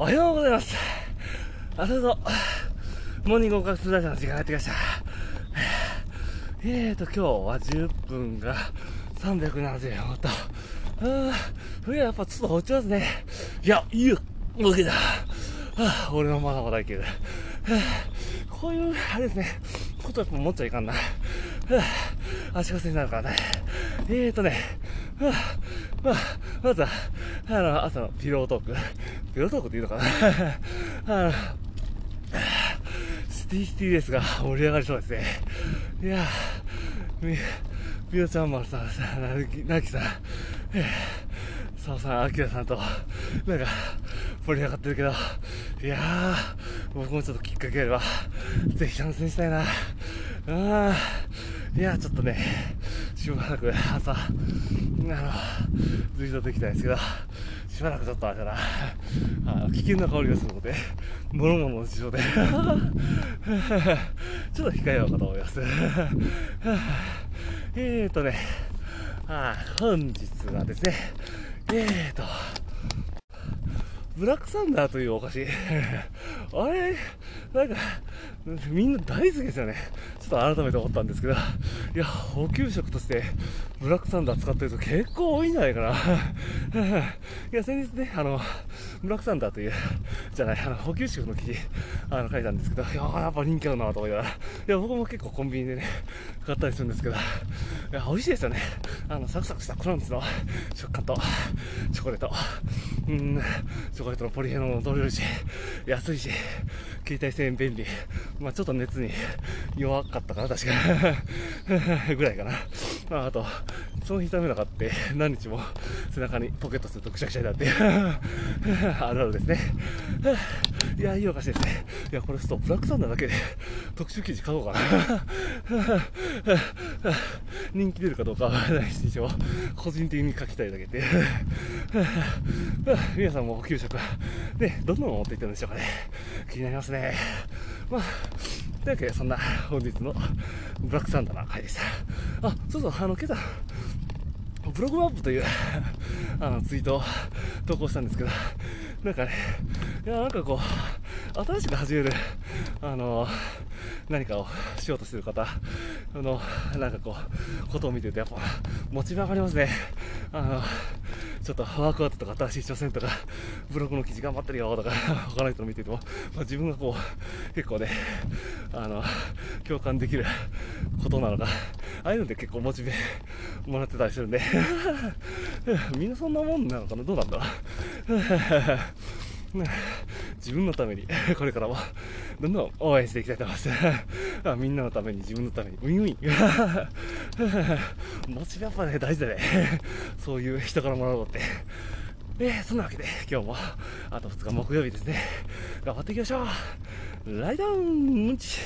おはようございます。あ、どうぞ。モーニング合格するラの時間がやってきました。えーと、今日は10分が374と。あー冬はやっぱちょっと落ちますね。いや、いいよ、OK だ。あ俺のまだまだいける。こういう、あれですね、ことやっぱ持っちゃいかんな。足かせになるからね。えーとね、まあ、まずは、あの、朝のピロートーク。ピロトークって言うのかな？あ、シティシティですが盛り上がりそうですね。いやみ、みおちゃんまるさん、なるき、なきさん、えー、さおさん、あきらさんと、なんか、盛り上がってるけど、いやー、僕もちょっときっかけあれば、ぜひ参戦したいな。あ、いや、ちょっとね、しばらく朝、あの、ずっとできたいですけど、しばらくちょっとあれだな、危険な香りがするので、諸々の事情で、ちょっと控えようかと思います。えっとね、あ本日はですね、えーと、ブラックサンダーというお菓子。あれ、なんか、みんな大好きですよね。ちょっと改めて思ったんですけど、いや、補給食として、ブラックサンダー使ってる人結構多いんじゃないかな。いや、先日ね、あの、ブラックサンダーという、じゃない、あの、補給食の記事、あの、書いたんですけど、いや、やっぱ人気あるなと思いながら、いや、僕も結構コンビニでね、買ったりするんですけど、いや、美味しいですよね。あの、サクサクしたクランチの食感と、チョコレート、うん、チョコレートのポリフェノールも取れるし、安いし、携帯性便利。まあちょっと熱に弱かったかな、確か。ぐらいかな。まああと、その日ためなかって何日も背中にポケットするとくしゃくしゃになって、あるあるですね。いや、いいお菓子ですね。いや、これちょっとブラックサンダーだけで特集記事書こうかな。人気出るかどうかはないにしろ、個人的に書きたいだけで。皆さんも補給食は、ね、どんなの持っていってるんでしょうかね。気になりますね。まあ、というわけで、そんな本日のブラックサンダーな回でした。あ、そうそう、あの、今朝、ブログマップというあのツイートを投稿したんですけど、なんかね、いや、なんかこう、新しく始める、あの、何かをしようとしている方の、なんかこう、ことを見てると、やっぱ、モチベ上がりますね。あの、ちょっとワークアウトとか新しい挑戦とか、ブログの記事頑張ってるよとか、他の人の見てても、まあ、自分がこう、結構ね、あの、共感できることなのか、ああいうので結構モチベもらってたりするんで、みんなそんなもんなのかな？どうなんだろう？自分のために、これからも、どんどん応援していきたいと思います。あみんなのために、自分のために、ウィンウィン。モチベやっぱね、大事だね。そういう人からもらうのって。えー、そんなわけで、今日も、あと2日木曜日ですね。頑張っていきましょう。ライダウンムチ